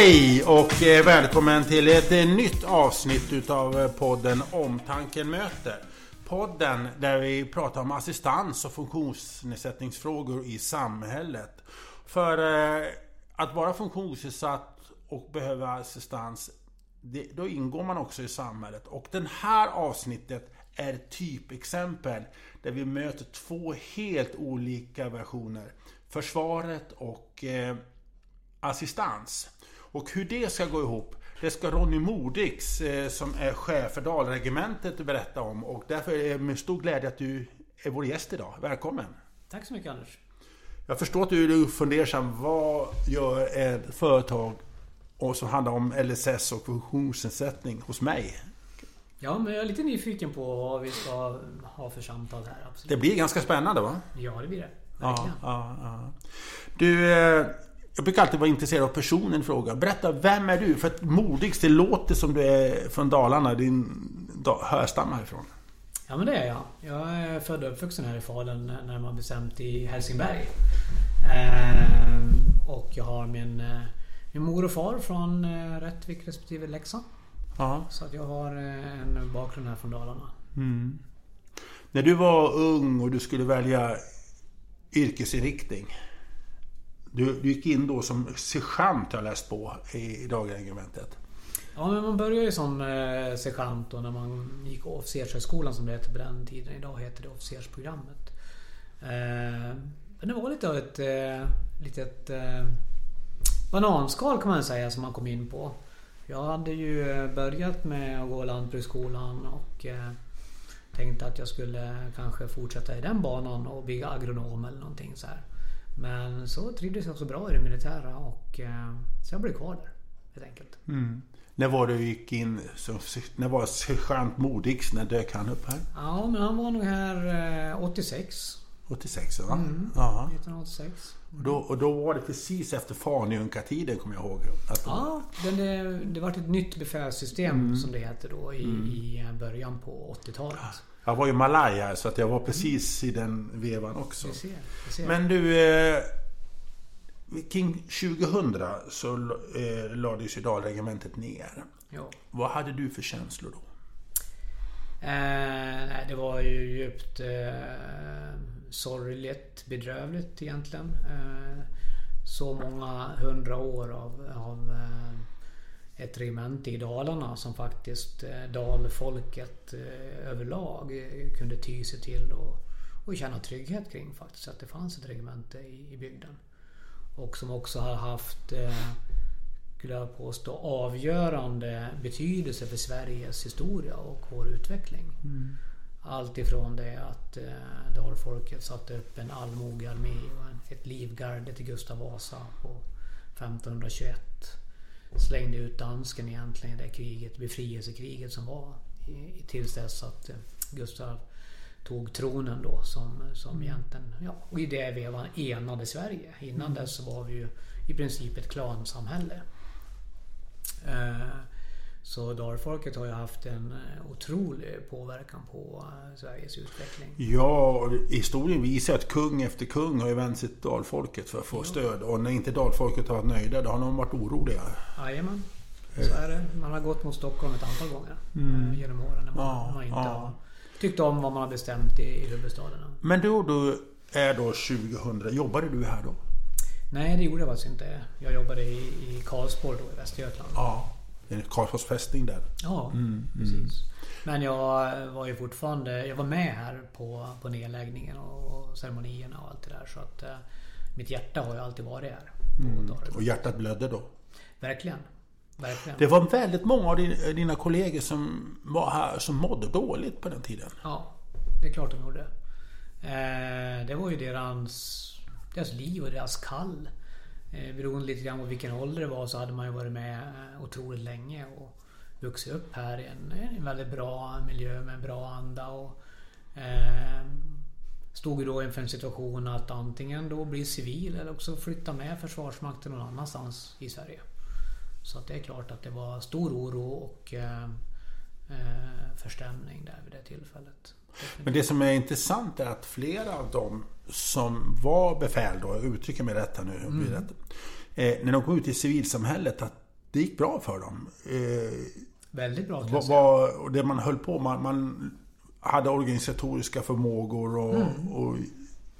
Hej och eh, välkommen till ett eh, nytt avsnitt utav eh, podden Omtanken möter. Podden där vi pratar om assistans och funktionsnedsättningsfrågor i samhället. För att vara funktionsnedsatt och behöva assistans, då ingår man också i samhället. Och det här avsnittet är ett typexempel där vi möter två helt olika versioner. Försvaret och assistans. Och hur det ska gå ihop, det ska Ronny Modix eh, som är chef för Dalregementet berätta om. Och därför är det med stor glädje att du är vår gäst idag. Välkommen! Tack så mycket Anders! Jag förstår att du är fundersam. Vad gör ett företag och som handlar om LSS och funktionsnedsättning hos mig? Ja, men jag är lite nyfiken på vad vi ska ha för samtal här. Absolut. Det blir ganska spännande va? Ja, det blir det. Ja, ja, ja. Du, eh, jag brukar alltid vara intresserad av personen i fråga. Berätta, vem är du? För att Modigs, det låter som du är från Dalarna. Din hörstam härifrån. Ja men det är jag. Jag är född och uppvuxen här i Falun, när man bestämt i Helsingberg. Ehm, och jag har min, eh, min mor och far från eh, Rättvik respektive Leksand. Ja. Så att jag har eh, en bakgrund här från Dalarna. Mm. När du var ung och du skulle välja yrkesinriktning. Du, du gick in då som sergeant har jag läst på i dagregementet. Ja, men man började ju som eh, sergeant då när man gick officershögskolan som det hette på den tiden. Idag heter det officersprogrammet. Eh, men det var lite av ett eh, litet eh, bananskal kan man säga som man kom in på. Jag hade ju eh, börjat med att gå lantbruksskolan och eh, tänkte att jag skulle kanske fortsätta i den banan och bli agronom eller någonting så här. Men så trivdes jag så bra i det militära och eh, så jag blev kvar där. Helt enkelt. Mm. När var du gick in? Så, när var sergeant Modigs? När dök han upp här? Ja, men han var nog här eh, 86. 86 va? Mm, ja. 1986. Och, då, och då var det precis efter Fanjunka-tiden kommer jag ihåg. Att ja, det, det, det var ett nytt befälssystem mm. som det hette då i, mm. i början på 80-talet. Jag var ju malaj här så att jag var precis i den vevan också. Jag ser, jag ser. Men du... Eh, kring 2000 så eh, lades ju Dalregementet ner. Ja. Vad hade du för känslor då? Eh, det var ju djupt eh, sorgligt, bedrövligt egentligen. Eh, så många hundra år av, av eh, ett regemente i Dalarna som faktiskt eh, dalfolket eh, överlag eh, kunde ty sig till och, och känna trygghet kring faktiskt. Att det fanns ett regemente i, i bygden. Och som också har haft, skulle jag påstå, avgörande betydelse för Sveriges historia och vår utveckling. Mm. Allt ifrån det att eh, dalfolket satte upp en allmogearmé och ett livgarde till Gustav Vasa på 1521 slängde ut dansken egentligen i det kriget, befrielsekriget som var tills dess att eh, Gustav tog tronen då som, som egentligen, ja, och i det vevan enade Sverige. Innan mm. dess var vi ju i princip ett klansamhälle. Eh, så dalfolket har ju haft en eh, otrolig påverkan på eh, Sveriges utveckling. Ja, historien visar att kung efter kung har ju vänt sig till dalfolket för att få ja. stöd. Och när inte dalfolket har varit nöjda, då har de varit oroliga. Jajamän. Så är det. Man har gått mot Stockholm ett antal gånger mm. Eh, genom åren. När man, ja, man inte ja. har tyckt om vad man har bestämt i, i huvudstaden. Men då du är då 2000, jobbade du här då? Nej, det gjorde jag faktiskt inte. Jag jobbade i, i Karlsborg då i Västergötland. Ja. Karlsborgs fästning där. Ja, mm, mm. precis. Men jag var ju fortfarande... Jag var med här på, på nedläggningen och ceremonierna och allt det där. Så att eh, mitt hjärta har ju alltid varit här. Mm. Och hjärtat blödde då? Verkligen. Verkligen. Det var väldigt många av dina kollegor som var här som mådde dåligt på den tiden. Ja, det är klart de gjorde. Eh, det var ju deras, deras liv och deras kall. Eh, beroende lite grann på vilken ålder det var så hade man ju varit med eh, otroligt länge och vuxit upp här i en, en väldigt bra miljö med bra anda. Och, eh, stod ju då inför en situation att antingen då bli civil eller också flytta med Försvarsmakten någon annanstans i Sverige. Så att det är klart att det var stor oro och eh, eh förstämning där vid det tillfället. Men det som är intressant är att flera av dem som var befäl då, jag uttrycker mig rätt här nu, mm. rätt, eh, när de kom ut i civilsamhället, att det gick bra för dem. Eh, Väldigt bra säga. vad, och det man höll på man, man hade organisatoriska förmågor och, Mm. och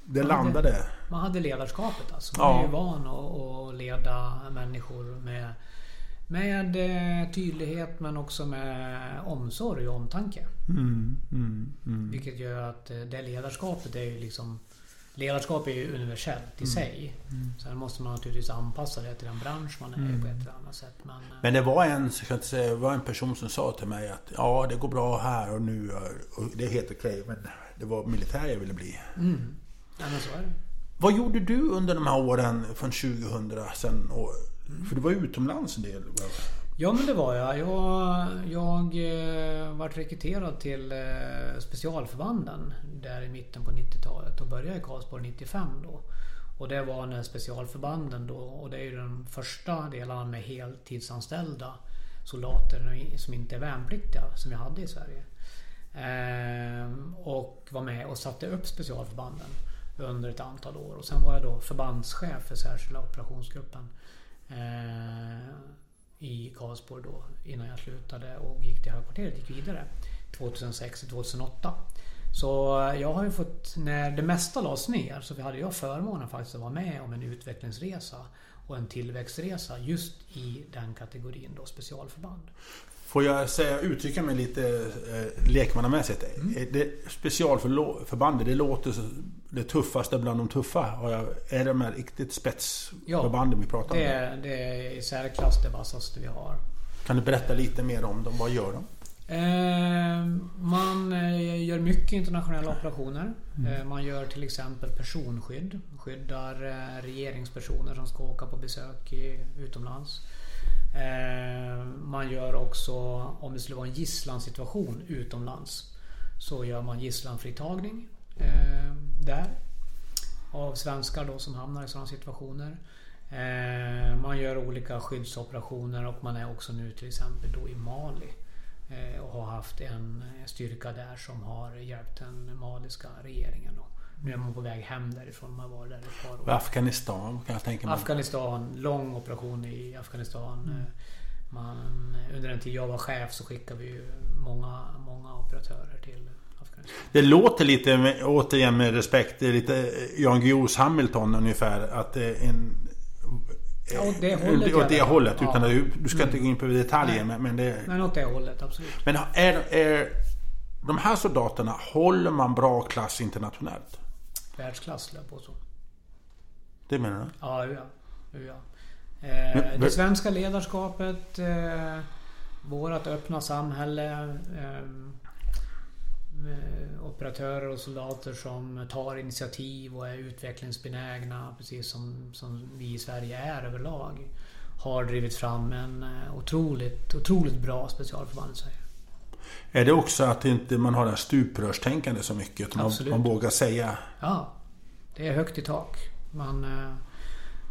det hade- landade. Man hade ledarskapet alltså. Man Ja. är ju van att, att leda människor med, med eh, tydlighet men också med omsorg och omtanke. Mm, mm, mm. Vilket gör att eh, det ledarskapet är ju liksom Ledarskap är ju universellt Mm. i sig. Sen måste man naturligtvis anpassa det till den bransch man är i på ett eller annat sätt. Men, eh, Men det var en, jag säga, var en person som sa till mig att ja, det går bra här och nu och det är helt okej, men det var militär jag ville bli. mm. ja, men så är det. Vad gjorde du under de här åren från 2000 sen? För du var utomlands en del. Ja men det var jag. Jag, jag eh, var rekryterad till eh, specialförbanden där i mitten på 90-talet och började i Karlsborg 95 då. Och det var när specialförbanden då och det är ju den första delarna med heltidsanställda soldater som inte är värnpliktiga som vi hade i Sverige. Ehm, och var med och satte upp specialförbanden under ett antal år. Och sen var jag då förbandschef för särskilda operationsgruppen. Eh, i Karlsborg då innan jag slutade och gick till högkvarteret. Gick vidare 2006 till 2008. Så eh, jag har ju fått, när det mesta lades ner så hade jag förmånen faktiskt att vara med om en utvecklingsresa och en tillväxtresa just i den kategorin då specialförband. Får jag säga, uttrycka mig lite eh, lekmannamässigt? Mm. Det specialförbandet, det låter det tuffaste bland de tuffa. Har jag, är det de här riktigt spetsförbanden vi pratar om? Det är, det är i särklass det vassaste vi har. Kan du berätta lite mer om dem? Vad gör de? Eh, Man eh, gör mycket internationella operationer. Eh, Man gör till exempel personskydd. Skyddar eh, regeringspersoner som ska åka på besök i, utomlands. Eh, man gör också, om det skulle vara en gisslansituation utomlands, så gör man gisslanfritagning eh, där. Av svenskar då som hamnar i sådana situationer. Eh, man gör olika skyddsoperationer och man är också nu till exempel då i Mali. Och har haft en styrka där som har hjälpt den maliska regeringen. Då. Nu är man på väg hem därifrån. Man var där ett par år. Afghanistan kan jag tänka mig. Afghanistan, lång operation i Afghanistan. Mm. Man, under den tid jag var chef så skickade vi många, många operatörer till Afghanistan. Det låter lite, med, återigen med respekt, lite Jan Guillous Hamilton ungefär. Att en... Ja, åt det hållet Åt det hållet. Ja. Utan du, du ska inte Mm. gå in på detaljer. Nej. Men, men, det, Men åt det hållet, absolut. men är, är de här soldaterna, håller man bra klass internationellt? Världsklass jag påstå. Det menar du? Ja, ja. ja. Eh, Men- det svenska ledarskapet, eh, vårat öppna samhälle, eh, eh, operatörer och soldater som tar initiativ och är utvecklingsbenägna, precis som, som vi i Sverige är överlag, har drivit fram en eh, otroligt, otroligt bra specialförband i Sverige. Är det också att inte man har det här stuprörstänkande så mycket? Utan man, man vågar säga Ja, det är högt i tak. Man, eh,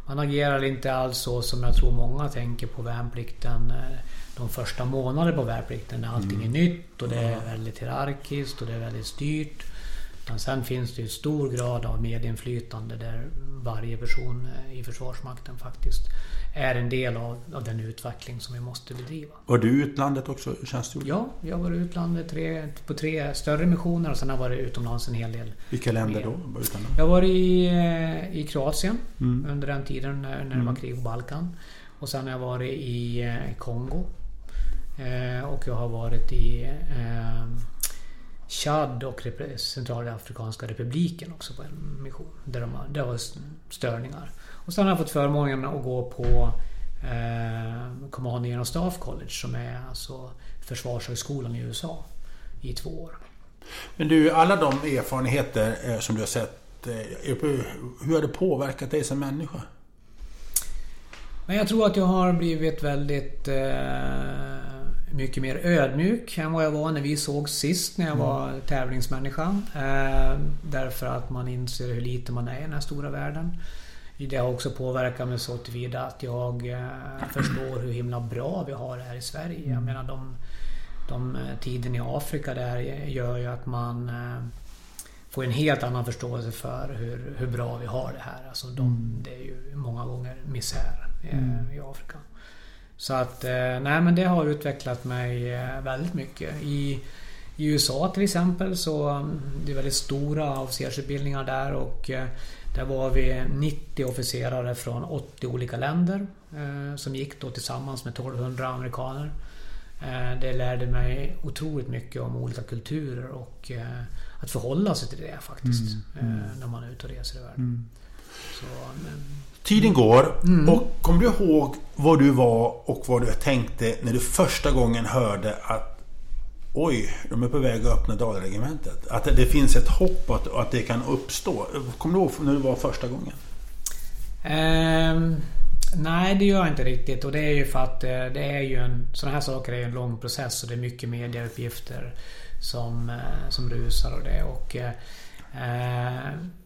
man agerar inte alls så som jag tror många tänker på värnplikten. eh, De första månaderna på värnplikten när allting är nytt och det är väldigt hierarkiskt och det är väldigt styrt. Men sen finns det ju stor grad av medinflytande där varje person i Försvarsmakten faktiskt är en del av, av den utveckling som vi måste bedriva. Var du utlandet också tjänstgjord? Ja, jag varit i utlandet tre, på tre större missioner och sen har jag varit utomlands en hel del Vilka länder då? Var? Jag varit i, eh, i Kroatien Mm. under den tiden när, när det var krig på Balkan. Och sen har jag varit i eh, Kongo. Eh, och jag har varit i eh, Chad och Centralafrikanska republiken också på en mission. Där de, där var störningar. Och sen har jag fått förmånen att gå på eh, Command och Staff College som är alltså Försvarshögskolan i USA i två år. Men du, alla de erfarenheter eh, som du har sett. Eh, hur har det påverkat dig som människa? Men jag tror att jag har blivit väldigt eh, mycket mer ödmjuk än vad jag var när vi såg sist när jag var tävlingsmänniska. Eh, därför att man inser hur lite man är i den här stora världen. Det har också påverkat mig så tillvida att jag eh, förstår hur himla bra vi har det här i Sverige. Jag menar de, de eh, tiden i Afrika där gör ju att man eh, får en helt annan förståelse för hur, hur bra vi har det här. Alltså de, Det är ju många gånger misär eh, i Afrika. Så att, eh, nej men det har utvecklat mig eh, väldigt mycket. I, i USA till exempel så mm, det är väldigt stora officersutbildningar där och eh, där var vi 90 officerare från 80 olika länder som gick då tillsammans med 1200 amerikaner. Det lärde mig otroligt mycket om olika kulturer och att förhålla sig till det faktiskt. Mm, mm. När man är ute och reser i världen. Mm. Så, men... Tiden går mm. och kommer du ihåg var du var och vad du tänkte när du första gången hörde att Oj, de är på väg att öppna Dalregementet. Att det finns ett hopp att, att det kan uppstå. Kommer du ihåg när det var första gången? Um, nej, det gör jag inte riktigt. Och det är ju för att eh, det är ju en... Sådana här saker är ju en lång process och det är mycket mediauppgifter som, eh, som rusar och det. Och, eh,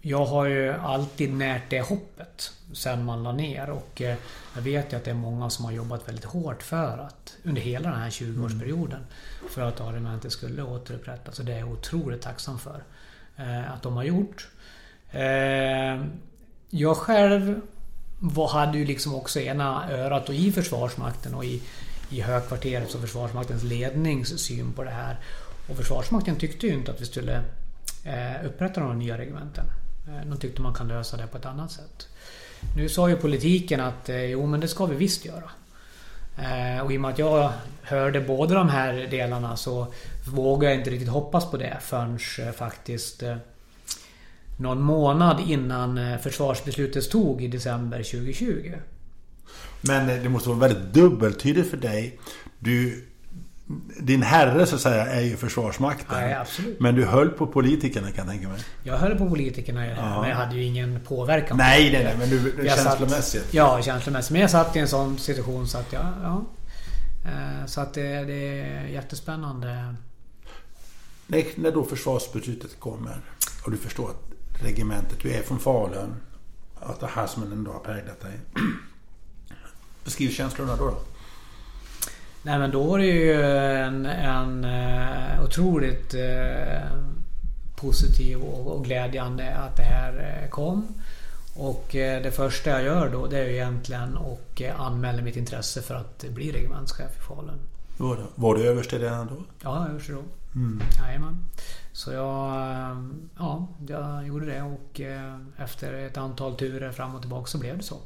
jag har ju alltid närt det hoppet sen man la ner och eh, jag vet ju att det är många som har jobbat väldigt hårt för att under hela den här 20-årsperioden för att regementet skulle återupprättas och det är jag otroligt tacksam för att de har gjort. Jag själv hade ju liksom också ena örat och i Försvarsmakten och i, i högkvarterets och Försvarsmaktens lednings syn på det här. Och Försvarsmakten tyckte ju inte att vi skulle eh, upprätta några nya regementen. Eh, de tyckte man kan lösa det på ett annat sätt. Nu sa ju politiken att eh, jo men det ska vi visst göra. Eh, och i och med att jag hörde båda de här delarna så vågade jag inte riktigt hoppas på det förrän eh, faktiskt någon månad innan försvarsbeslutet stod i december 2020. Men det måste vara väldigt dubbeltydigt för dig. Du din herre så att säga är ju Försvarsmakten. Ja, absolut. Men du höll på politikerna kan jag tänka mig. Jag höll på politikerna ja. men jag hade ju ingen påverkan. Nej, nej, nej. Men du, du känslomässigt. Satt, ja, känslomässigt. Men jag satt i en sån situation så att jag... Ja, eh, så att det, det är jättespännande. Nej, när då försvarsbeslutet kommer och du förstår att regementet, du är från Falun. Att det här som ändå har präglat dig. Beskriv känslorna då. då. Nej men då var det ju en, en uh, otroligt uh, positiv och, glädjande att det här uh, kom. Och det första jag gör då det är ju egentligen att anmäla mitt intresse för att bli regementschef i Falun. Var, det, var du överste redan då? Ja, överste då. Mm. Jajamän. Så jag, ja, jag gjorde det och efter ett antal turer fram och tillbaka så blev det så.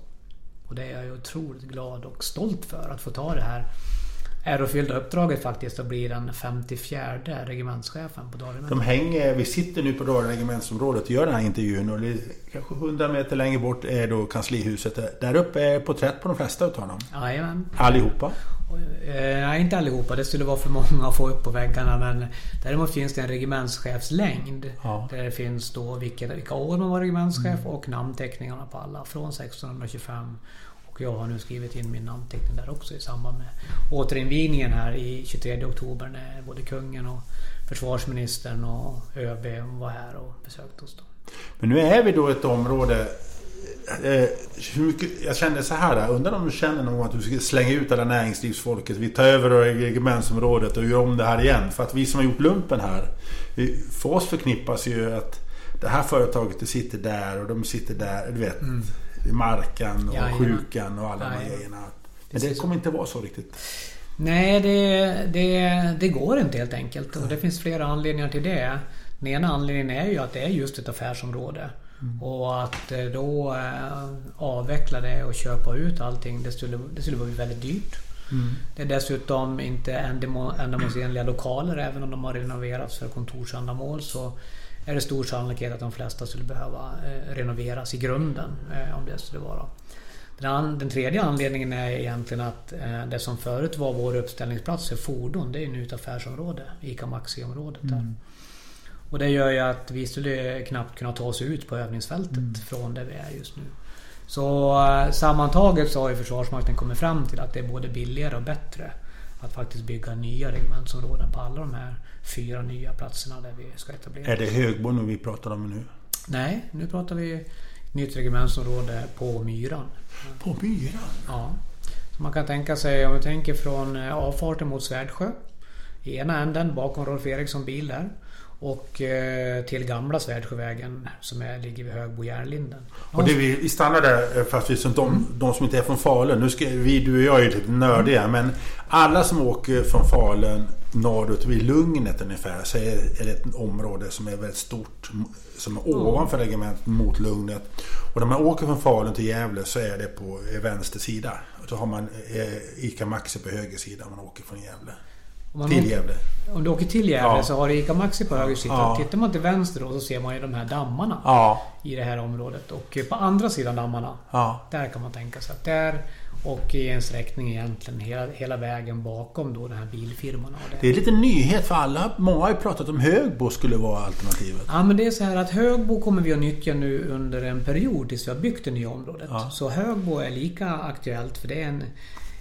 Och det är jag otroligt glad och stolt för att få ta det här ärofyllda uppdraget faktiskt att bli den 54 regementschefen på Dalaregementet. De hänger, vi sitter nu på Dalaregementsområdet och gör den här intervjun och kanske 100 meter längre bort är då kanslihuset. Där uppe är porträtt på de flesta utav dem. Jajamän. Allihopa? Eh, nej, inte allihopa. Det skulle vara för många att få upp på väggarna. Men däremot finns det en regementschefslängd. Ja. Där det finns då vilka, vilka år man var regementschef mm. och namnteckningarna på alla. Från 1625 och jag har nu skrivit in min namnteckning där också i samband med återinvigningen här i 23 oktober när både kungen och försvarsministern och ÖB var här och besökte oss. Då. Men nu är vi då ett område eh, jag kände så här, undrar om du känner någon gång att du ska slänga ut alla näringslivsfolket. Vi tar över regementsområdet och gör om det här igen. För att vi som har gjort lumpen här. För oss förknippas ju att det här företaget det sitter där och de sitter där. Du vet. Mm marken och ja, sjukan och alla de här grejerna. Men det kommer inte vara så riktigt. Nej, det, det, det går inte helt enkelt. Och det finns flera anledningar till det. Den ena anledningen är ju att det är just ett affärsområde. Mm. Och att eh, då äh, avveckla det och köpa ut allting, det skulle, det skulle bli väldigt dyrt. Mm. Det är dessutom inte ändamålsenliga lokaler även om de har renoverats för kontorsändamål. Så är det stor sannolikhet att de flesta skulle behöva eh, renoveras i grunden eh, om det skulle vara. Den, den tredje anledningen är egentligen att eh, det som förut var vår uppställningsplats för fordon, det är nu ett affärsområde. ICA Maxi-området Mm. Och det gör ju att vi skulle knappt kunna ta oss ut på övningsfältet mm. från där vi är just nu. Så sammantaget så har ju Försvarsmakten kommit fram till att det är både billigare och bättre att faktiskt bygga nya regementsområden på alla de här fyra nya platserna där vi ska etablera. Är det Högbo vi pratar om nu? Nej, nu pratar vi nytt regementsområde på Myran. På Myran? Ja. Så man kan tänka sig, om vi tänker från eh, avfarten mot Svärdsjö i ena änden bakom Rolf Eriksson bil där. Och eh, till gamla Svärdsjövägen som är, ligger vid Högbo järnlinden. Och det vi, vi stannar där eh, fast vi som de, de som inte är från Falun. Nu ska vi, du och jag är lite nördiga men alla som åker från Falun norrut vid Lugnet ungefär så är det ett område som är väldigt stort. Som är ovanför regementet mot Lugnet. Och när man åker från Falun till Gävle så är det på vänster sida. Så har man ICA Maxi på höger sida om man åker från Gävle. Om till Gävle. Om du åker till Gävle ja. så har du ICA Maxi på höger sida. Ja. Tittar man till vänster då så ser man ju de här dammarna. Ja. I det här området. Och på andra sidan dammarna. Där kan man tänka sig att där och i en sträckning egentligen hela, hela vägen bakom då den här bilfirman. Det. det är lite nyhet för alla. Många har ju pratat om Högbo skulle vara alternativet. Ja men det är så här att Högbo kommer vi att nyttja nu under en period tills vi har byggt det nya området. Ja. Så Högbo är lika aktuellt för det är en,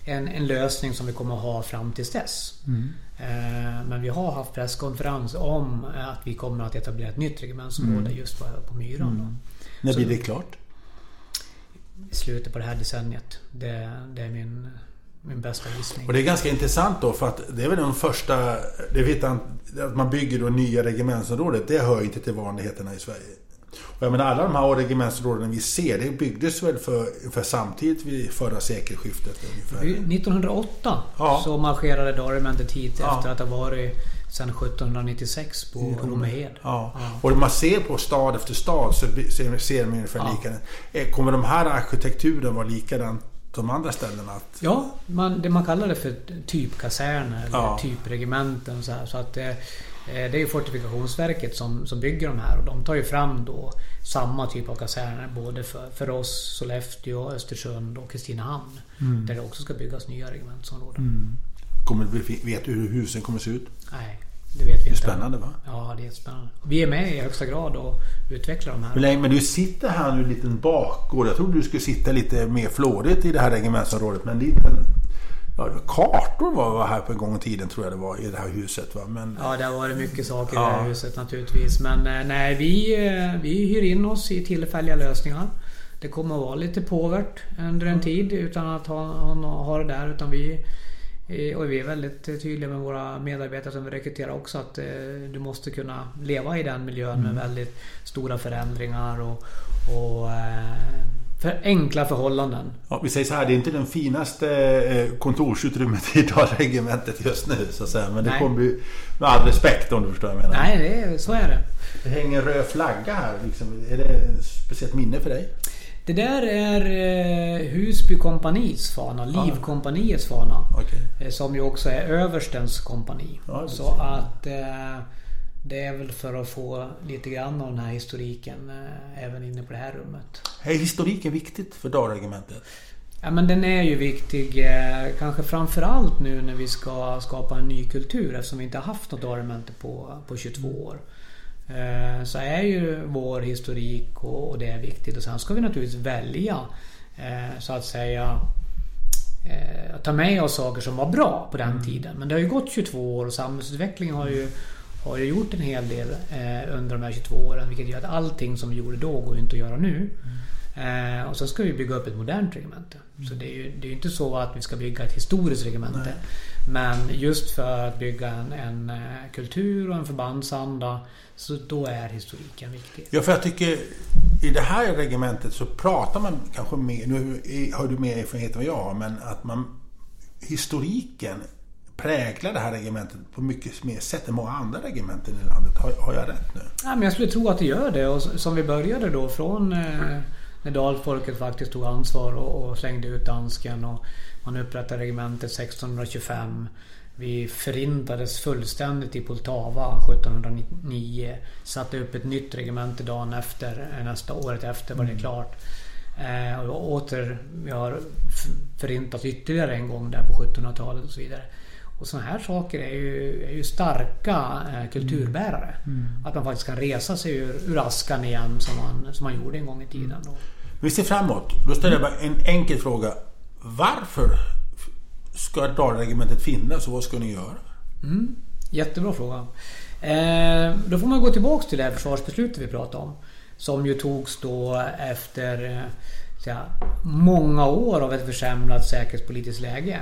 en, en lösning som vi kommer att ha fram tills dess. Mm. Eh, men vi har haft presskonferens om att vi kommer att etablera ett nytt regementsområde mm. just på, på Myran. Mm. När blir det klart? i slutet på det här decenniet. Det, det är min, min bästa gissning. Och det är ganska intressant då för att det är väl de första... Det vet att man bygger då nya regementsområdet. Det hör inte till vanligheterna i Sverige. Och jag menar alla de här regementsområdena vi ser, det byggdes väl för, för samtidigt vid förra sekelskiftet? Ungefär. 1908 ja. så marscherade Dalaregementet hit ja. efter att ha varit sedan 1796 på mm. Rommehed. Ja. ja. Och man ser på stad efter stad så ser man ungefär ja. likadant. Eh, kommer de här arkitekturen vara likadant de andra ställena? Att... Ja, man, det man kallar det för typkaserner eller ja. typregementen. Så, här, så att det, eh, det är ju Fortifikationsverket som, som bygger de här och de tar ju fram då samma typ av kaserner både för, för oss, Sollefteå, Östersund och Kristinehamn. Mm. Där det också ska byggas nya regementsområden. Mm. Kommer, vet du hur husen kommer att se ut? Nej, det vet vi inte. Det är spännande va? Ja, det är spännande. Vi är med i högsta grad och utvecklar de här. Men, men du sitter här nu i en liten bakgård. Jag trodde du skulle sitta lite mer flådigt i det här regementsområdet. Men liten... Ja, kartor var här på en gång i tiden tror jag det var i det här huset. Va? Men, ja, det har varit mycket saker i ja. det här huset naturligtvis. Men eh, nej, vi, eh, vi hyr in oss i tillfälliga lösningar. Det kommer att vara lite påvert under en tid utan att ha, ha, ha det där. Utan vi Eh, och vi är väldigt tydliga med våra medarbetare som vi rekryterar också att du måste kunna leva i den miljön med mm. väldigt stora förändringar och, och för enkla förhållanden. Ja, vi säger så här, det är inte den finaste kontorsutrymmet i Dalregementet just nu så att säga. Men det Nej. kommer ju med all respekt om du förstår vad jag menar. Nej, det är, så är det. Det hänger en röd flagga här. Liksom. Är det ett speciellt minne för dig? Det där är eh, Husby kompanis fana, Livkompaniets fana. Okay. Eh, som ju också är överstens kompani. Ja, så att eh, det är väl för att få lite grann av den här historiken eh, även inne på det här rummet. Är historiken viktigt för Dalregementet? Ja men den är ju viktig eh, kanske framförallt nu när vi ska skapa en ny kultur eftersom vi inte har haft något Dalregemente på, på 22 år. Eh, så är ju vår historik och det är viktigt. Och sen ska vi naturligtvis välja så att säga ta med oss saker som var bra på den mm. tiden. Men det har ju gått 22 år och samhällsutvecklingen har ju, har ju gjort en hel del under de här 22 åren. Vilket gör att allting som vi gjorde då går ju inte att göra nu. Mm. och sen ska vi bygga upp ett modernt regemente. Mm. Så det är ju det är inte så att vi ska bygga ett historiskt regemente. Men just för att bygga en, en kultur och en förbandsanda så då är historiken viktig. Ja, för jag tycker i det här regementet så pratar man kanske mer, nu har du mer erfarenhet än vad jag har, men att man historiken präglar det här regementet på mycket mer sätt än många andra regementen i landet. Har, har jag rätt nu? Ja, men jag skulle tro att det gör det. Och som vi började då från eh, när dalfolket faktiskt tog ansvar och, och slängde ut dansken och man upprättade regementet 1625. Vi förintades fullständigt i Poltava 1709. Satte upp ett nytt regemente dagen efter, eh, nästa året efter var det mm. klart. Eh, och åter, vi har förintat ytterligare en gång där på 1700-talet och så vidare. Och sådana här saker är ju, är ju starka eh, kulturbärare. Mm. mm. Att man faktiskt kan resa sig ur, ur askan igen som man, som man gjorde en gång i tiden. Mm. Vi ser framåt. Då ställer jag bara en enkel fråga. Varför ska Dalregementet finnas och vad ska ni göra? Mm, jättebra fråga. Eh, då får man gå tillbaks till det här försvarsbeslutet vi pratade om. Som ju togs då efter eh, många år av ett försämrat säkerhetspolitiskt läge.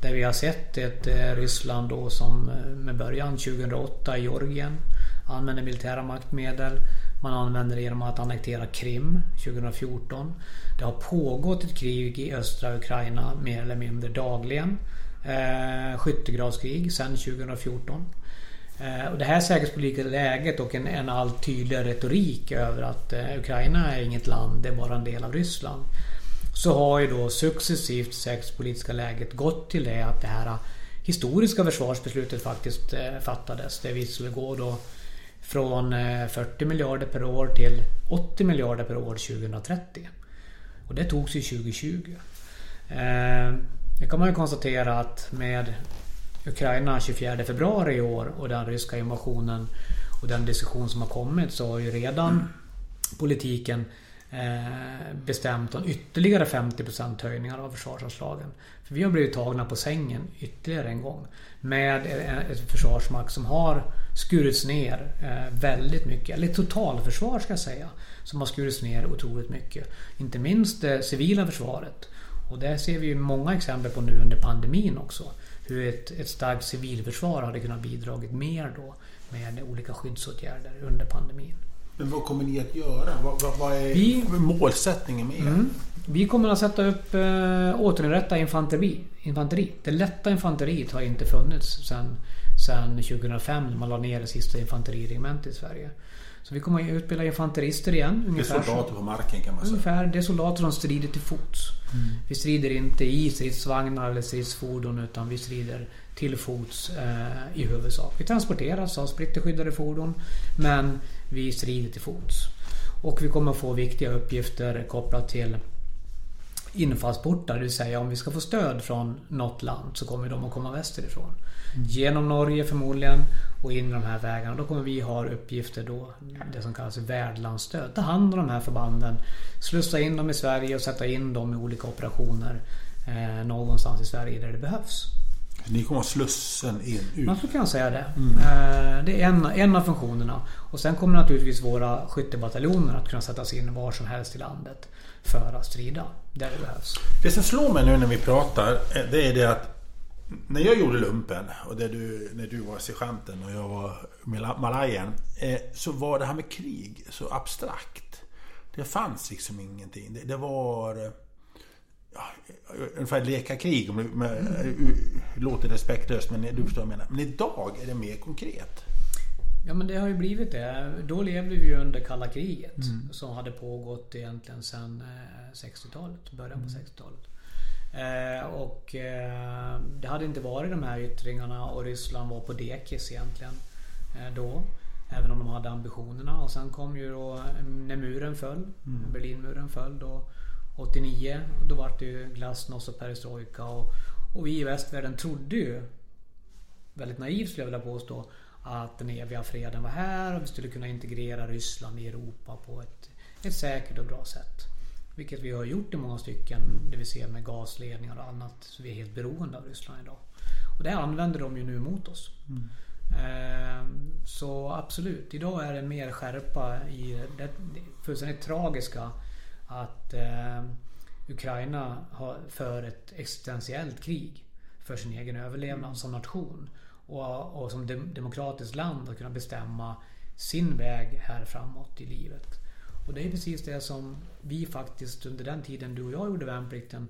Där vi har sett ett eh, Ryssland då som eh, med början 2008 i Georgien använder militära maktmedel. Man använder det genom att annektera Krim 2014. Det har pågått ett krig i östra Ukraina mer eller mindre dagligen. Eh, skyttegravskrig sedan 2014. Eh, och det här säkerhetspolitiska läget och en, en allt tydligare retorik över att eh, Ukraina är inget land, det är bara en del av Ryssland. Så har ju då successivt säkerhetspolitiska läget gått till det att det här historiska försvarsbeslutet faktiskt eh, fattades. Där vi skulle gå då från eh, 40 miljarder per år till 80 miljarder per år 2030. Och det togs ju 2020. Det eh, kan man ju konstatera att med Ukraina 24 februari i år och den ryska invasionen och den diskussion som har kommit så har ju redan politiken Eh, bestämt om ytterligare 50% höjningar av försvarsanslagen. För vi har blivit tagna på sängen ytterligare en gång. Med ett försvarsmakt som har skurits ner eh, väldigt mycket. Eller totalförsvar ska jag säga. Som har skurits ner otroligt mycket. Inte minst det civila försvaret. Och det ser vi många exempel på nu under pandemin också hur ett, ett starkt civilförsvar hade kunnat bidragit mer då med olika skyddsåtgärder under pandemin. Men vad kommer ni att göra? Vad, vad, vad är vi, målsättningen med er? Mm, vi kommer att sätta upp, äh, återinrätta infanteri. infanteri. Det lätta infanteriet har inte funnits sedan, sedan 2005 när man la ner det sista infanteriregementet i Sverige. Så vi kommer att utbilda infanterister igen. Ungefär det är soldater på marken kan man säga. Ungefär. Det är soldater som strider till fots. Mm. Vi strider inte i stridsvagnar eller stridsfordon utan vi strider till fots eh, i huvudsak. Vi transporteras av splitterskyddade fordon men vi strider till fots. Och vi kommer få viktiga uppgifter kopplat till infallsportar. Det vill säga om vi ska få stöd från något land så kommer de att komma västerifrån. Mm. Genom Norge förmodligen och in i de här vägarna. Då kommer vi ha uppgifter då, det som kallas värdlandsstöd. Ta hand om de här förbanden, slussa in dem i Sverige och sätta in dem i olika operationer eh, någonstans i Sverige där det behövs. Ni kommer ha slussen in, ut? Man skulle kunna säga det. Mm. Eh, det är en, en av funktionerna. Och sen kommer naturligtvis våra skyttebataljoner att kunna sättas in var som helst i landet för att strida där det behövs. Det som slår mig nu när vi pratar, eh, det är det att när jag gjorde lumpen och du, när du var sergeanten och jag var malajen. Eh, så var det här med krig så abstrakt. Det fanns liksom ingenting. Det, det var... Ungefär leka krig. Med, mm. Låter respektlöst men du förstår vad jag menar. Men idag är det mer konkret. Ja men det har ju blivit det. Då levde vi ju under kalla kriget. Mm. Som hade pågått egentligen sedan 60-talet. Eh, början på 60-talet. Eh, och eh, det hade inte varit de här yttringarna och Ryssland var på dekis egentligen eh, då. Även om de hade ambitionerna. Och sen kom ju då när muren föll. Mm. Berlinmuren föll då 89. Då var det ju glasnost och perestrojka. Och, och vi i västvärlden trodde ju väldigt naivt skulle jag vilja påstå att den eviga freden var här och vi skulle kunna integrera Ryssland i Europa på ett, ett säkert och bra sätt. Vilket vi har gjort i många stycken. Det vi ser med gasledningar och annat. Så vi är helt beroende av Ryssland idag. Och det använder de ju nu mot oss. Mm. Så absolut, idag är det mer skärpa i det fullständigt tragiska att eh, Ukraina för ett existentiellt krig för sin egen överlevnad mm. som nation. Och, och som demokratiskt land att kunna bestämma sin väg här framåt i livet. Och det är precis det som vi faktiskt under den tiden du och jag gjorde värnplikten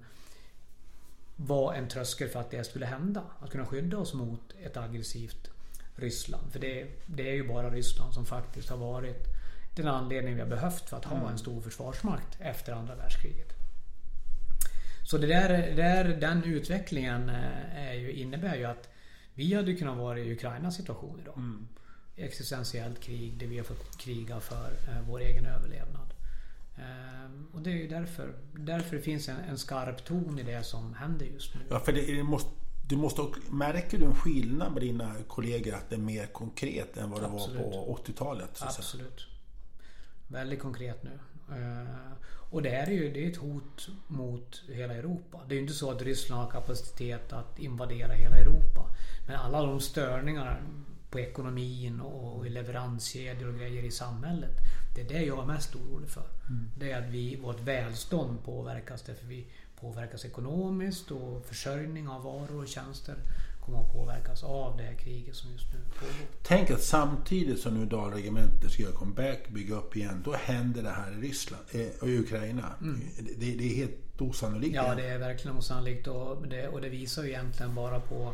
var en tröskel för att det skulle hända. Att kunna skydda oss mot ett aggressivt Ryssland. För det, det är ju bara Ryssland som faktiskt har varit den anledning vi har behövt för att ha en mm. stor försvarsmakt efter andra världskriget. Så det där, där, den utvecklingen eh, är ju, innebär ju att vi hade kunnat vara i Ukrainas situation idag. Mm existentiellt krig där vi har fått kriga för eh, vår egen överlevnad. Ehm, och det är ju därför, därför det finns en, en skarp ton i det som händer just nu. Ja, för det, måste, du måste, märker du en skillnad med dina kollegor att det är mer konkret än vad det Absolut. var på 80-talet? Absolut. Väldigt konkret nu. Ehm, och det är ju det är ett hot mot hela Europa. Det är ju inte så att Ryssland har kapacitet att invadera hela Europa. Men alla de störningar på ekonomin och i leveranskedjor och grejer i samhället. Det är det jag är mest orolig för. Mm. Det är att vi, vårt välstånd påverkas därför vi påverkas ekonomiskt och försörjning av varor och tjänster kommer att påverkas av det kriget som just nu pågår. Tänk att samtidigt som nu Dalregementet ska göra comeback, bygga upp igen, då händer det här i Ryssland eh, och i Ukraina. Mm. Det, det, är helt osannolikt. Ja, det är verkligen osannolikt och det, och det visar ju egentligen bara på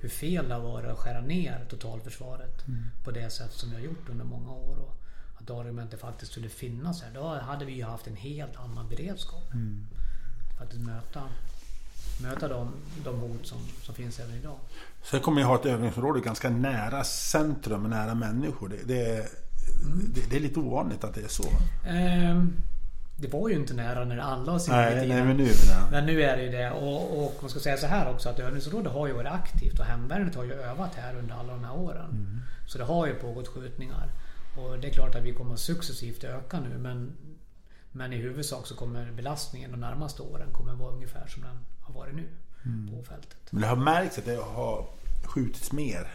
hur fel det har varit att skära ner totalförsvaret mm. på det sätt som vi har gjort under många år. Och att Dalregementet faktiskt skulle finnas här. Då hade vi ju haft en helt annan beredskap. Mm. Faktiskt möta möta de, de hot som, som finns även idag. Sen kommer ni ha ett övningsområde ganska nära centrum, nära människor. Det, det, mm. det, det är lite ovanligt att det är så. Um, det var ju inte nära när alla har nej, nej, men nu, nej. Men nu är det ju det. Och, och man ska säga så här också att övningsområdet har ju varit aktivt och hemvärnet har ju övat här under alla de här åren. Mm. Så det har ju pågått skjutningar. Och det är klart att vi kommer successivt öka nu men, men i huvudsak så kommer belastningen de närmaste åren kommer vara ungefär som den har varit nu mm. på fältet. Men det har märkts att det har skjutits mer?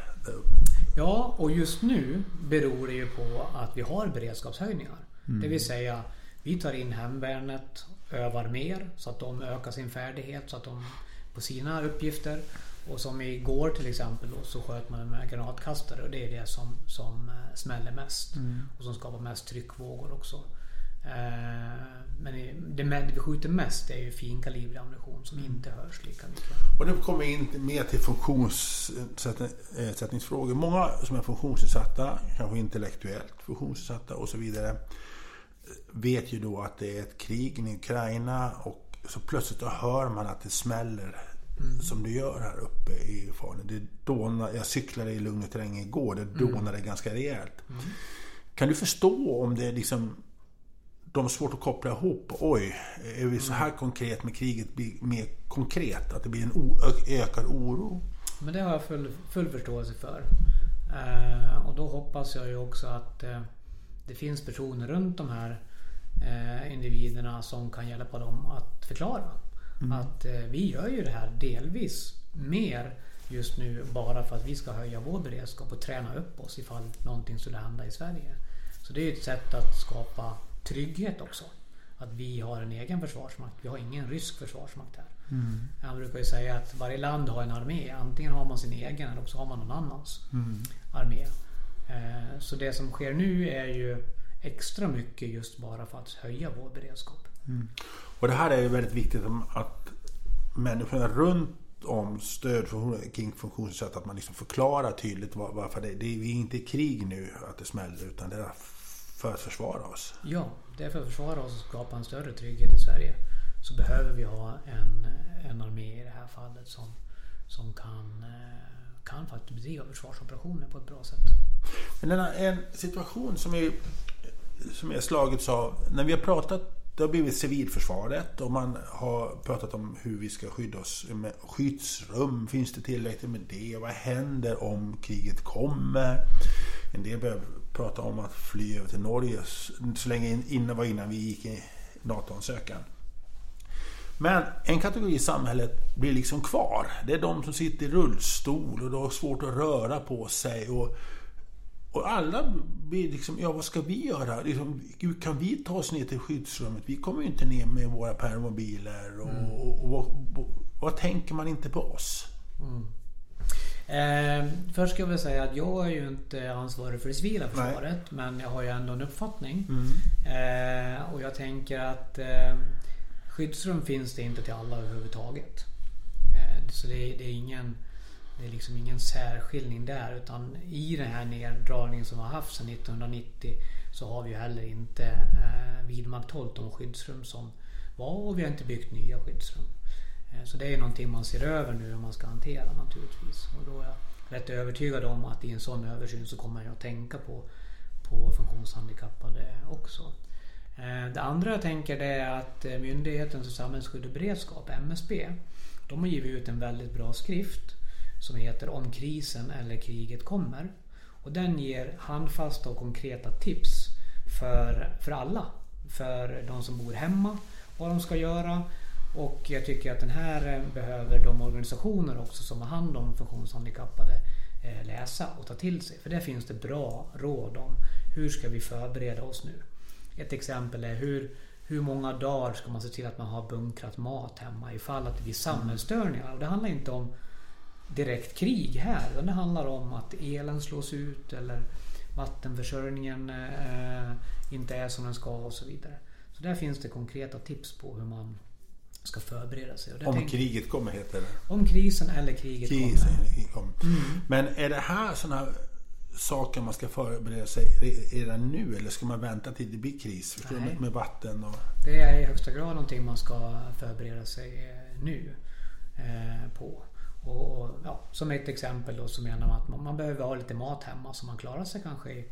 Ja, och just nu beror det ju på att vi har beredskapshöjningar. Mm. Det vill säga, vi tar in hemvärnet, övar mer så att de ökar sin färdighet så att de på sina uppgifter. Och som igår till exempel då, så sköt man med granatkastare och det är det som, som eh, smäller mest. Mm. Och som skapar mest tryckvågor också. Eh, men det vi skjuter mest är ju finkalibrig ammunition som inte hörs lika mycket. Och nu kommer vi in mer till funktionssättningsfrågor. Många som är funktionsnedsatta, kanske intellektuellt funktionsnedsatta och så vidare, vet ju då att det är ett krig i Ukraina och så plötsligt då hör man att det smäller mm. som det gör här uppe i Falun. Det dånar, jag cyklade i lugn och terräng igår, det dånade mm. ganska rejält. Mm. Kan du förstå om det liksom de har svårt att koppla ihop. Oj, är vi så här konkret med kriget blir mer konkret? Att det blir en ökad oro? Men det har jag full, full förståelse för. Eh, och då hoppas jag ju också att eh, det finns personer runt de här eh, individerna som kan hjälpa dem att förklara. Mm. Att eh, vi gör ju det här delvis mer just nu bara för att vi ska höja vår beredskap och träna upp oss ifall någonting skulle hända i Sverige. Så det är ett sätt att skapa trygghet också. Att vi har en egen försvarsmakt. Vi har ingen rysk försvarsmakt här. Mm. Jag brukar ju säga att varje land har en armé. Antingen har man sin egen eller också har man någon annans mm. armé. Eh, så det som sker nu är ju extra mycket just bara för att höja vår beredskap. Mm. Och det här är ju väldigt viktigt att människorna runt om stöd kring funktionssätt att man liksom förklarar tydligt varför det, det är inte krig nu att det smäller utan det är för att försvara oss. Ja, det är för att försvara oss och skapa en större trygghet i Sverige. Så behöver vi ha en, en armé i det här fallet som, som kan, eh, kan faktiskt bedriva försvarsoperationer på ett bra sätt. Men en, en situation som är, som är slagits av, när vi har pratat det har blivit civilförsvaret och man har pratat om hur vi ska skydda oss. Med skyddsrum, finns det tillräckligt med det? Vad händer om kriget kommer? En del börjar prata om att fly över till Norge så länge innan var innan vi gick i NATO-ansökan. Men en kategori i samhället blir liksom kvar. Det är de som sitter i rullstol och har svårt att röra på sig. Och, och alla blir liksom, ja vad ska vi göra? Liksom, kan vi ta oss ner till skyddsrummet? Vi kommer ju inte ner med våra permobiler. Och, mm. och, och, och vad tänker man inte på oss? Mm. Eh, först ska jag väl säga att jag är ju inte ansvarig för det civila försvaret. Nej. Men jag har ju ändå en uppfattning. Mm. Eh, och jag tänker att eh, skyddsrum finns det inte till alla överhuvudtaget. Eh, så det är, det är, ingen det är liksom ingen särskiljning där. Utan i den här neddragningen som vi har haft sedan 1990 så har vi ju heller inte eh, vidmakthållit de skyddsrum som var och vi har inte byggt nya skyddsrum. Eh, så det är någonting man ser över nu hur man ska hantera naturligtvis. Och då är jag rätt övertygad om att i en sån översyn så kommer jag att tänka på, på funktionshandikappade också. Eh, det andra jag tänker det är att eh, Myndigheten för samhällsskydd och beredskap, MSB, de har givit ut en väldigt bra skrift som heter Om krisen eller kriget kommer. Och den ger handfasta och konkreta tips för, för alla. För de som bor hemma, vad de ska göra och jag tycker att den här eh, behöver de organisationer också som har hand om funktionshandikappade eh, läsa och ta till sig. För där finns det bra råd om hur ska vi förbereda oss nu. Ett exempel är hur, hur många dagar ska man se till att man har bunkrat mat hemma ifall att det blir samhällsstörningar. Och det handlar inte om direkt krig här. Utan det handlar om att elen slås ut eller vattenförsörjningen eh, inte är som den ska och så vidare. Så där finns det konkreta tips på hur man ska förbereda sig. om tänk... kriget kommer heter det. Om krisen eller kriget krisen kommer. kommer. Mm. Men är det här sådana saker man ska förbereda sig redan nu eller ska man vänta till det blir kris? Med, med vatten och... Det är i högsta grad någonting man ska förbereda sig eh, nu eh, på. Och, och, ja, som ett exempel då så menar man att man, man behöver ha lite mat hemma så man klarar sig kanske i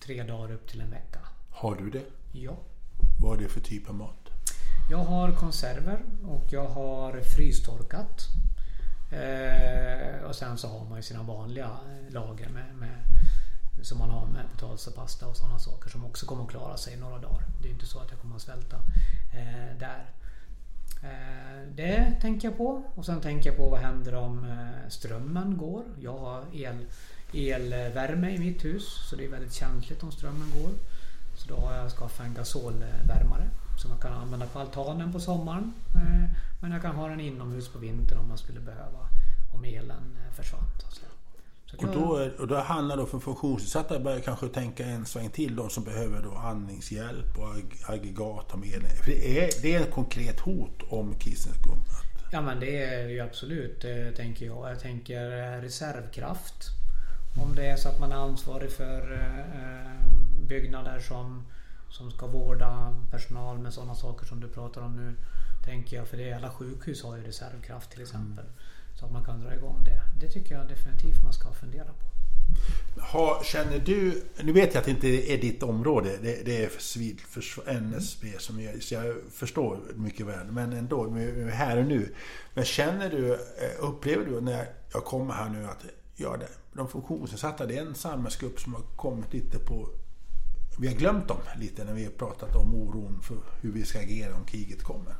tre dagar upp till en vecka. Har du det? Ja. Vad är det för typ av mat? Jag har konserver och jag har frystorkat. Eh, och sen så har man ju sina vanliga eh, lager med, med som man har med potatis och pasta och sådana saker som också kommer att klara sig några dagar. Det är inte så att jag kommer att svälta eh, där. Eh, det tänker jag på. Och sen tänker jag på vad händer om eh, strömmen går. Jag har el, elvärme i mitt hus så det är väldigt känsligt om strömmen går. Så då har jag skaffat en gasolvärmare som man kan använda på altanen på sommaren. Eh, men jag kan ha den inomhus på vintern om man skulle behöva om elen försvann. Och då, och då handlar det för funktionsnedsatta börjar kanske tänka en sväng till. De som behöver då andningshjälp och aggregat om elen. För det är, det är ett konkret hot om krisen skulle Ja men det är ju absolut, tänker jag. Jag tänker reservkraft. Om det är så att man är ansvarig för byggnader som, som ska vårda personal med sådana saker som du pratar om nu. Tänker jag, för det är alla sjukhus har ju reservkraft till exempel. Mm. Så att man kan dra igång det. Det tycker jag definitivt man ska fundera på. Ha, känner du, nu vet jag att det inte är ditt område, det, det är civil NSB som gör så jag förstår mycket väl, men ändå, här och nu. Men känner du, eh, upplever du när jag kommer här nu att ja, de funktionsnedsatta, det är en samhällsgrupp som har kommit lite på vi har glömt dem lite när vi har pratat om oron för hur vi ska agera om kriget kommer.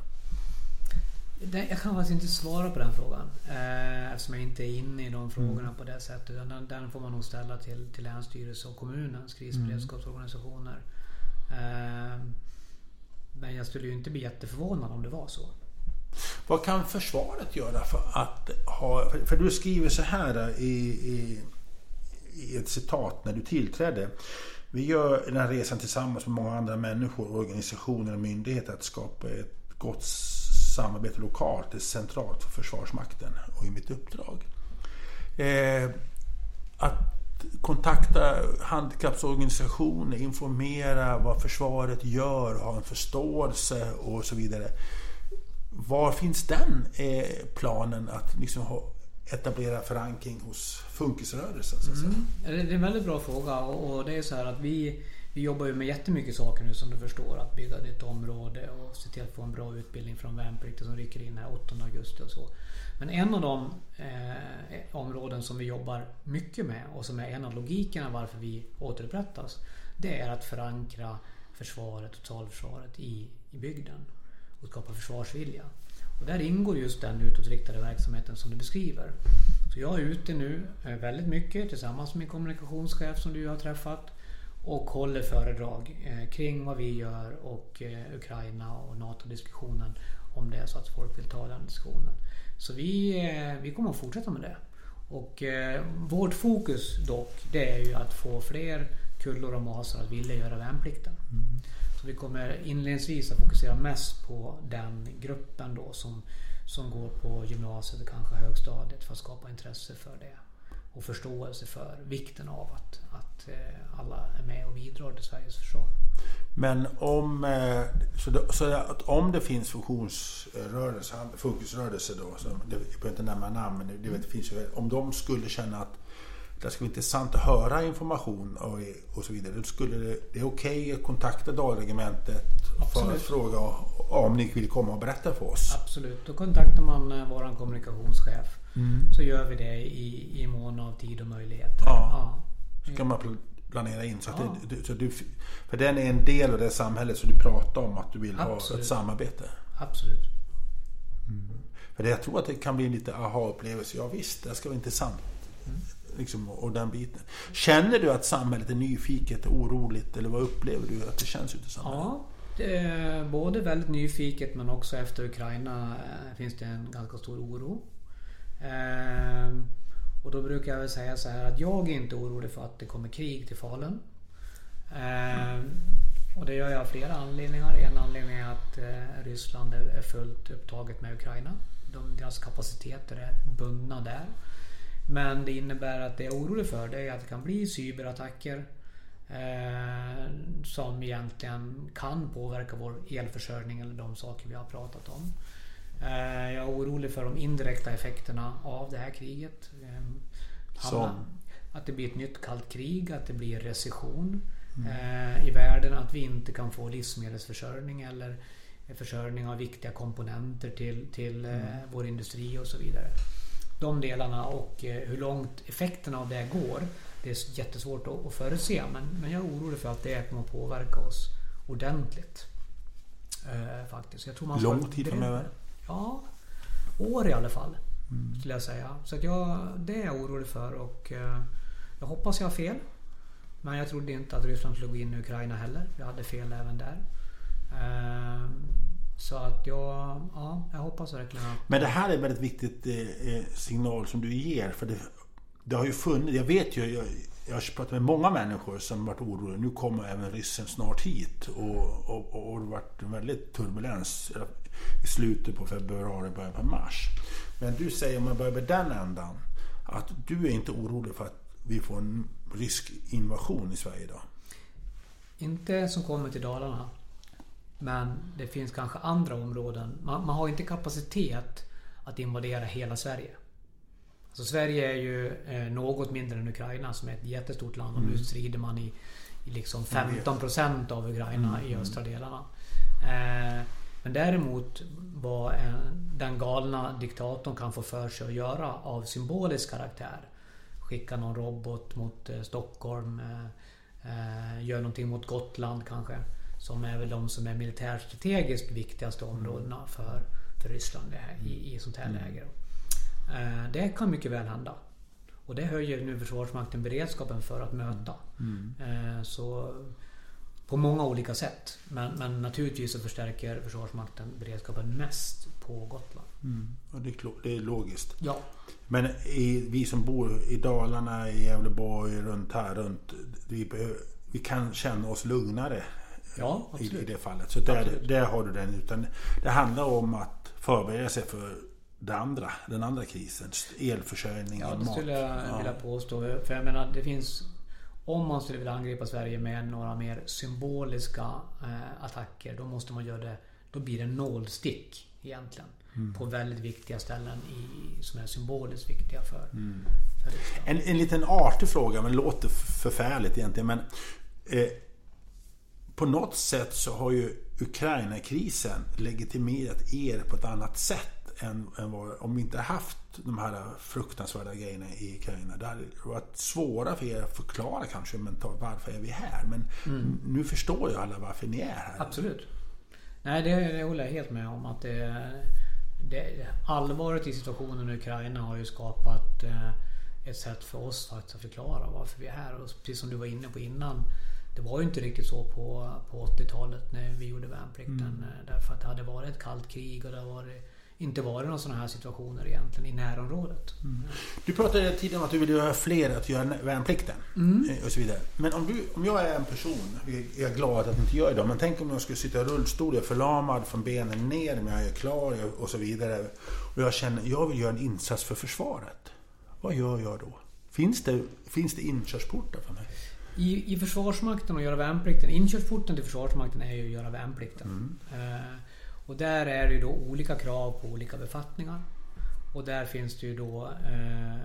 Jag kan faktiskt inte svara på den frågan. Eh, eftersom jag inte är inne i de frågorna mm. på det sättet. Den, den får man nog ställa till, till Länsstyrelsen och kommunens krisberedskapsorganisationer. Eh, men jag skulle ju inte bli jätteförvånad om det var så. Vad kan försvaret göra för att ha... För du skriver så här i, i, i ett citat när du tillträdde. Vi gör den här resan tillsammans med många andra människor, organisationer och myndigheter att skapa ett gott samarbete lokalt är centralt för Försvarsmakten och i mitt uppdrag. Eh, att kontakta handikappsorganisationer, informera vad försvaret gör, ha en förståelse och så vidare. Var finns den eh, planen att liksom ha, etablera förankring hos funkisrörelsen? Så att säga? Mm. Det är en väldigt bra fråga och det är så här att vi vi jobbar ju med jättemycket saker nu som du förstår. Att bygga ditt område och se till att få en bra utbildning från värnpliktiga som rycker in här 8 augusti och så. Men en av de eh, områden som vi jobbar mycket med och som är en av logikerna varför vi återupprättas. Det är att förankra försvaret, totalförsvaret i, i bygden och skapa försvarsvilja. Och där ingår just den utåtriktade verksamheten som du beskriver. Så jag är ute nu eh, väldigt mycket tillsammans med min kommunikationschef som du har träffat och håller föredrag eh, kring vad vi gör och eh, Ukraina och NATO-diskussionen om det är så att folk vill ta den diskussionen. Så vi, vi kommer att fortsätta med det. Och vårt fokus dock, det är ju att få fler kullor och masar att vilja göra värnplikten. Mm. Så vi kommer inledningsvis att fokusera mest på den gruppen då som, som går på gymnasiet och kanske högstadiet för att skapa intresse för det och förståelse för vikten av att, att eh, alla är med och bidrar till Sveriges försvar. Men om, eh, så, det, så att om det finns funktionsrörelser, fokusrörelse då, så det, jag behöver inte nämna namn, men det, det finns ju, om de skulle känna att det skulle vara intressant att höra information och, och så vidare. Då skulle det, det är okej okay att kontakta Dalregementet för att fråga om ni vill komma och berätta för oss. Absolut, då kontaktar man eh, vår kommunikationschef Mm. Så gör vi det i, i mån av tid och möjlighet. Ja. ja. Så kan man planera in. Så att ja. det, så du, för den är en del av det samhället som du pratar om att du vill Absolut. ha ett samarbete. Absolut. Mm. För det, jag tror att det kan bli en lite aha-upplevelse. Ja visst, det ska vara intressant. Mm. Liksom, och den biten. Känner du att samhället är nyfiket, oroligt eller vad upplever du att det känns ute i samhället? Ja, både väldigt nyfiket men också efter Ukraina eh, finns det en ganska stor oro. Eh, och då brukar jag väl säga så här att jag är inte orolig för att det kommer krig till Falun. Eh, och det gör jag av flera anledningar. En anledning är att Ryssland är fullt upptaget med Ukraina. De, deras kapaciteter är bundna där. Men det innebär att det jag är orolig för det är att det kan bli cyberattacker Eh, som egentligen kan påverka vår elförsörjning eller de saker vi har pratat om. Eh, jag är orolig för de indirekta effekterna av det här kriget. Eh? Att det blir ett nytt kallt krig, att det blir recession mm. Eh, i världen, att vi inte kan få livsmedelsförsörjning eller försörjning av viktiga komponenter till, till eh, mm. vår industri och så vidare. De delarna och eh, hur långt effekterna av det går det är jättesvårt att, förutse. Men, men jag är orolig för att det kommer att påverka oss ordentligt. Eh, faktiskt. Jag tror man Lång tid framöver? Ja, år i alla fall. Mm. Skulle jag säga. Så att jag, det är jag orolig för och eh, jag hoppas jag har fel. Men jag trodde inte att Ryssland skulle gå in i Ukraina heller. Jag hade fel även där. Eh, så att jag, ja, jag hoppas verkligen att... Men det här är en väldigt viktigt eh, eh, signal som du ger. För det det har ju funnits, jag vet ju, jag, jag har pratat med många människor som varit oroliga. Nu kommer även ryssen snart hit. Och, och, och det har varit en väldigt turbulens i slutet på februari, början på mars. Men du säger, om man börjar med den ändan, att du är inte orolig för att vi får en rysk invasion i Sverige idag? Inte som kommer till Dalarna. Men det finns kanske andra områden. Man, man har inte kapacitet att invadera hela Sverige. Så Sverige är ju eh, något mindre än Ukraina som är ett jättestort land och mm. nu strider man i, i liksom 15 procent av Ukraina mm. i östra delarna. Eh, men däremot vad den galna diktatorn kan få för sig att göra av symbolisk karaktär. Skicka någon robot mot eh, Stockholm. Gör någonting mot Gotland kanske. Som är väl de som är militärstrategiskt viktigaste områdena för, för Ryssland i, i sånt här mm. läge. Eh, det kan mycket väl hända. Och det höjer nu Försvarsmakten beredskapen för att möta. Mm. Eh, så på många olika sätt. Men, men, naturligtvis så förstärker Försvarsmakten beredskapen mest på Gotland. Mm. Och det, är det är logiskt. Ja. Men i, vi som bor i Dalarna, i Gävleborg, runt här, runt, vi, vi kan känna oss lugnare ja, i, i, det fallet. Så där, där har du den. Utan det handlar om att förbereda sig för det andra, den andra krisen. Elförsörjningen, Ja, det skulle jag ja. vilja påstå. För jag menar, det finns... Om man skulle vilja angripa Sverige med några mer symboliska eh, attacker, då måste man göra det... Då blir det nålstick egentligen. Mm. På väldigt viktiga ställen i, som är symboliskt viktiga för, mm. för en, en liten artig fråga, men låter förfärligt egentligen. Men, eh, på något sätt så har ju Ukraina-krisen legitimerat er på ett annat sätt än, än vad, om vi inte haft de här fruktansvärda grejerna i Ukraina. Det hade varit svåra för er att förklara kanske mentalt varför är vi här. Men mm. nu förstår ju alla varför ni är här. Absolut. Nej, det, det håller jag helt med om. att det, det, Allvaret i situationen i Ukraina har ju skapat eh, ett sätt för oss faktiskt att förklara varför vi är här. Och precis som du var inne på innan. Det var ju inte riktigt så på, på 80-talet när vi gjorde värnplikten. Mm. Eh, därför att det hade varit ett kallt krig och det har varit inte varit några sådana här situationer egentligen i närområdet. Mm. Du pratade tidigare om att du vill göra fler att göra värnplikten. Mm. Eh, och så vidare. Men om, du, om jag är en person, jag är glad att jag inte gör idag, men tänk om jag skulle sitta i rullstol, jag är förlamad från benen ner, men jag är klar och så vidare. Och jag känner, jag vill göra en insats för försvaret. Vad gör jag då? Finns det, finns det inkörsportar för mig? I, I Försvarsmakten och göra värnplikten, inkörsporten till Försvarsmakten är ju att göra värnplikten. Mm. Eh, och där är det ju då olika krav på olika befattningar. Och där finns det ju då eh,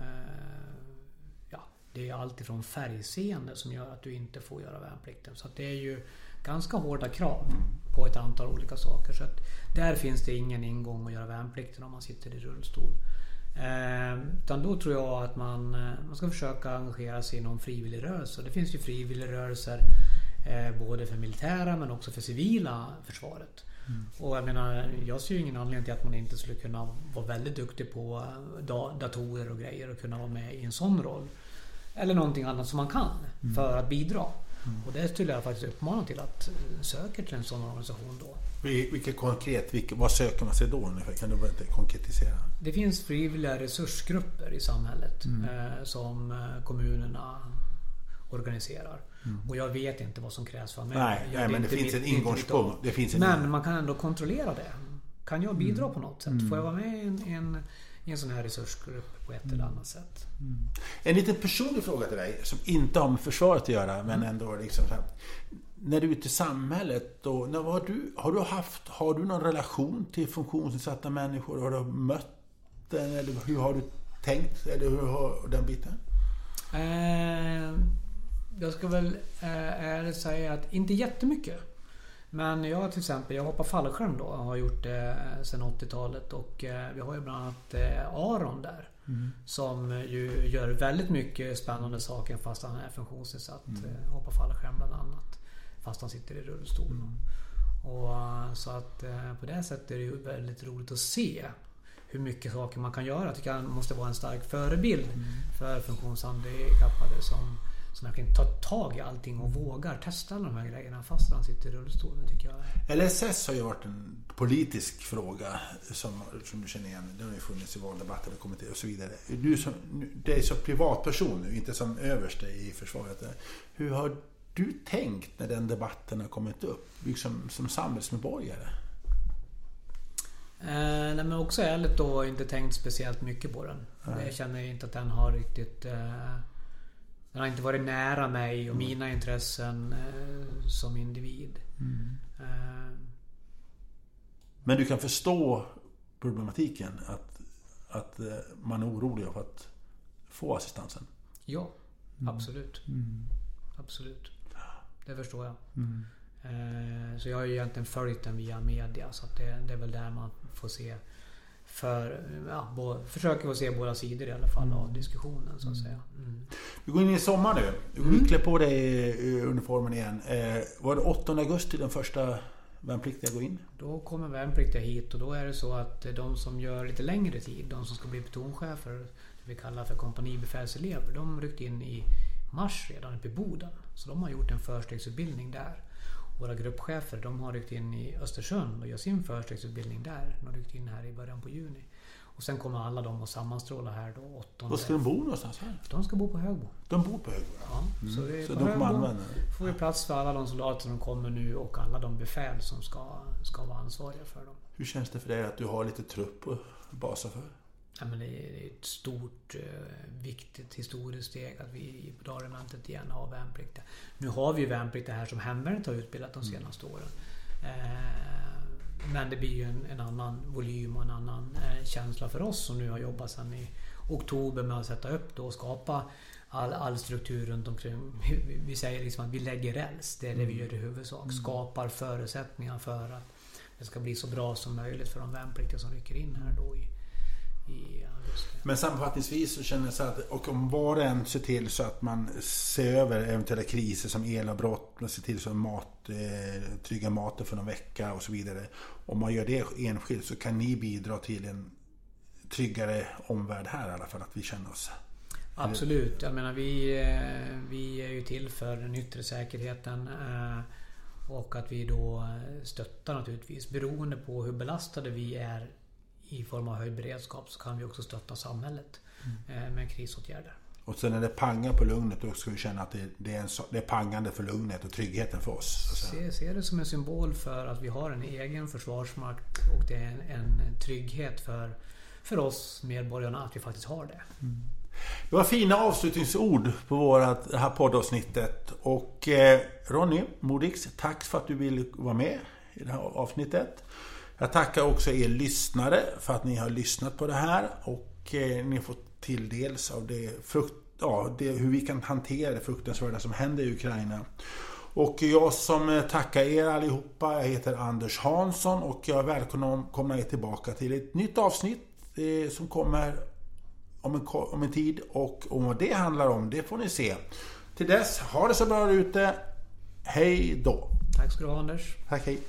ja, Det är alltifrån färgseende som gör att du inte får göra värnplikten. Så det är ju ganska hårda krav på ett antal olika saker. Så att där finns det ingen ingång att göra värnplikten om man sitter i rullstol. Eh, utan då tror jag att man, eh, man ska försöka engagera sig i någon frivilligrörelse. Det finns ju frivilligrörelser eh, både för militära men också för civila försvaret. Mm. Och jag menar, jag ser ju ingen anledning till att man inte skulle kunna vara väldigt duktig på datorer och grejer och kunna vara med i en sån roll. Eller någonting annat som man kan mm. för att bidra. Mm. Och det skulle jag faktiskt uppmana till att söka till en sån organisation då. Vilket konkret, vilket, vad söker man sig då ungefär? Kan du bara konkretisera? Det finns frivilliga resursgrupper i samhället mm. eh, som eh, kommunerna organiserar. Mm. Och jag vet inte vad som krävs för mig. Nej, nej men det finns en ingångspunkt. Det finns en men man kan ändå kontrollera det. Kan jag bidra mm. på något sätt? Får jag vara med i en, en, i en sån här resursgrupp på ett eller annat sätt? Mm. En liten personlig fråga till dig som inte har med försvaret att göra men ändå liksom här. När du är ute i samhället, då, när, har, du, har, du haft, har du någon relation till funktionsnedsatta människor? Har du mött den? Eller hur har du tänkt? Eller hur har den biten? Eh, jag ska väl eh, ärligt säga att inte jättemycket. Men jag till exempel, jag hoppar fallskärm då. Har gjort det eh, sedan 80-talet och eh, vi har ju bland annat Aron där. Mm. Som ju gör väldigt mycket spännande saker fast han är funktionsnedsatt. Mm. Hoppar fallskärm bland annat. Fast han sitter i rullstol. Mm. Och, så att på det sättet är det ju väldigt roligt att se hur mycket saker man kan göra. Jag tycker han måste vara en stark förebild mm. för funktionshandikappade som som verkligen tar tag i allting och vågar testa alla de här grejerna fast han sitter i rullstolen tycker jag. LSS har ju varit en politisk fråga som, som du känner igen. Den har ju funnits i valdebatter och kommit och så vidare. Du som, det är som privatperson nu, inte som överste i försvaret. Hur har du tänkt när den debatten har kommit upp? Liksom som samhällsmedborgare? Eh, nej, men också ärligt då inte tänkt speciellt mycket på den. Nej. Jag känner inte att den har riktigt eh, den har inte varit nära mig och mina intressen eh, som individ. Mm. Eh. Men du kan förstå problematiken att, att eh, man är orolig för att få assistansen? Ja, mm. absolut. Mm. Absolut. Det förstår jag. Mm. Eh, så jag har ju egentligen följt den via media så det, det är väl där man får se för, ja, bo, försöker att se båda sidor i alla fall av diskussionen så att säga. Mm. Vi går in i sommar nu. Du mm. klär på dig uniformen igen. Eh, var det 8 augusti den första värnpliktiga går in? Då kommer värnpliktiga hit och då är det så att de som gör lite längre tid, de som ska bli plutonchefer, det vi kallar för kompanibefälselever, de ryckte in i mars redan uppe i Boden. Så de har gjort en förstegsutbildning där. Våra gruppchefer de har ryckt in i Östersund och gör sin förstegsutbildning där. De har ryckt in här i början på juni. Och sen kommer alla de att sammanstråla här då 8 Var ska de bo någonstans här? De ska bo på Högbo. De bor på Högbo? Ja. Mm. Så, vi, så de kommer använda det? får vi plats för alla de soldater som kommer nu och alla de befäl som ska, ska vara ansvariga för dem. Hur känns det för dig att du har lite trupp att basa för? Ja, men det är ett stort, eh, viktigt historiskt steg att vi på Dalregementet igen har värnpliktiga. Nu har vi ju värnpliktiga här som hemvärnet har utbildat de mm. senaste åren. Eh, men det blir ju en, en annan volym och en annan eh, känsla för oss som nu har jobbat sedan i oktober med att sätta upp då och skapa all, all struktur runt omkring. Vi säger liksom att vi lägger räls. Det är det vi mm. gör i huvudsak. Mm. Skapar förutsättningar för att det ska bli så bra som möjligt för de värnpliktiga som rycker in här då i, men sammanfattningsvis så känner jag så att, och om var och en ser till så att man ser över eventuella kriser som elavbrott, man ser till så att mat, eh, trygga maten för någon vecka och så vidare. Om man gör det enskilt så kan ni bidra till en tryggare omvärld här i alla fall, att vi känner oss Absolut. Jag menar vi, eh, vi är ju till för den yttre säkerheten. Eh, och att vi då stöttar naturligtvis. Beroende på hur belastade vi är i form av höjd beredskap så kan vi också stötta samhället mm. Eh, med krisåtgärder. Och sen när det pangar på lugnet då ska vi känna att det, det, är, en, det är pangande för lugnet och tryggheten för oss. Se, se det som en symbol för att vi har en egen försvarsmakt och det är en, en trygghet för, för oss medborgarna att vi faktiskt har det. Mm. Det var fina avslutningsord på vårat, det här poddavsnittet. Och eh, Ronny Modix, tack för att du ville vara med i det här avsnittet. Jag tackar också er lyssnare för att ni har lyssnat på det här och eh, ni har fått till dels av det, frukt, ja, det, hur vi kan hantera det fruktansvärda som händer i Ukraina. Och jag som eh, tackar er allihopa, jag heter Anders Hansson och jag välkomnar er tillbaka till ett nytt avsnitt eh, som kommer om en, om en tid och om vad det handlar om, det får ni se. Till dess, ha det så bra ute. Hej då! Tack ska du ha Anders. Tack, hej.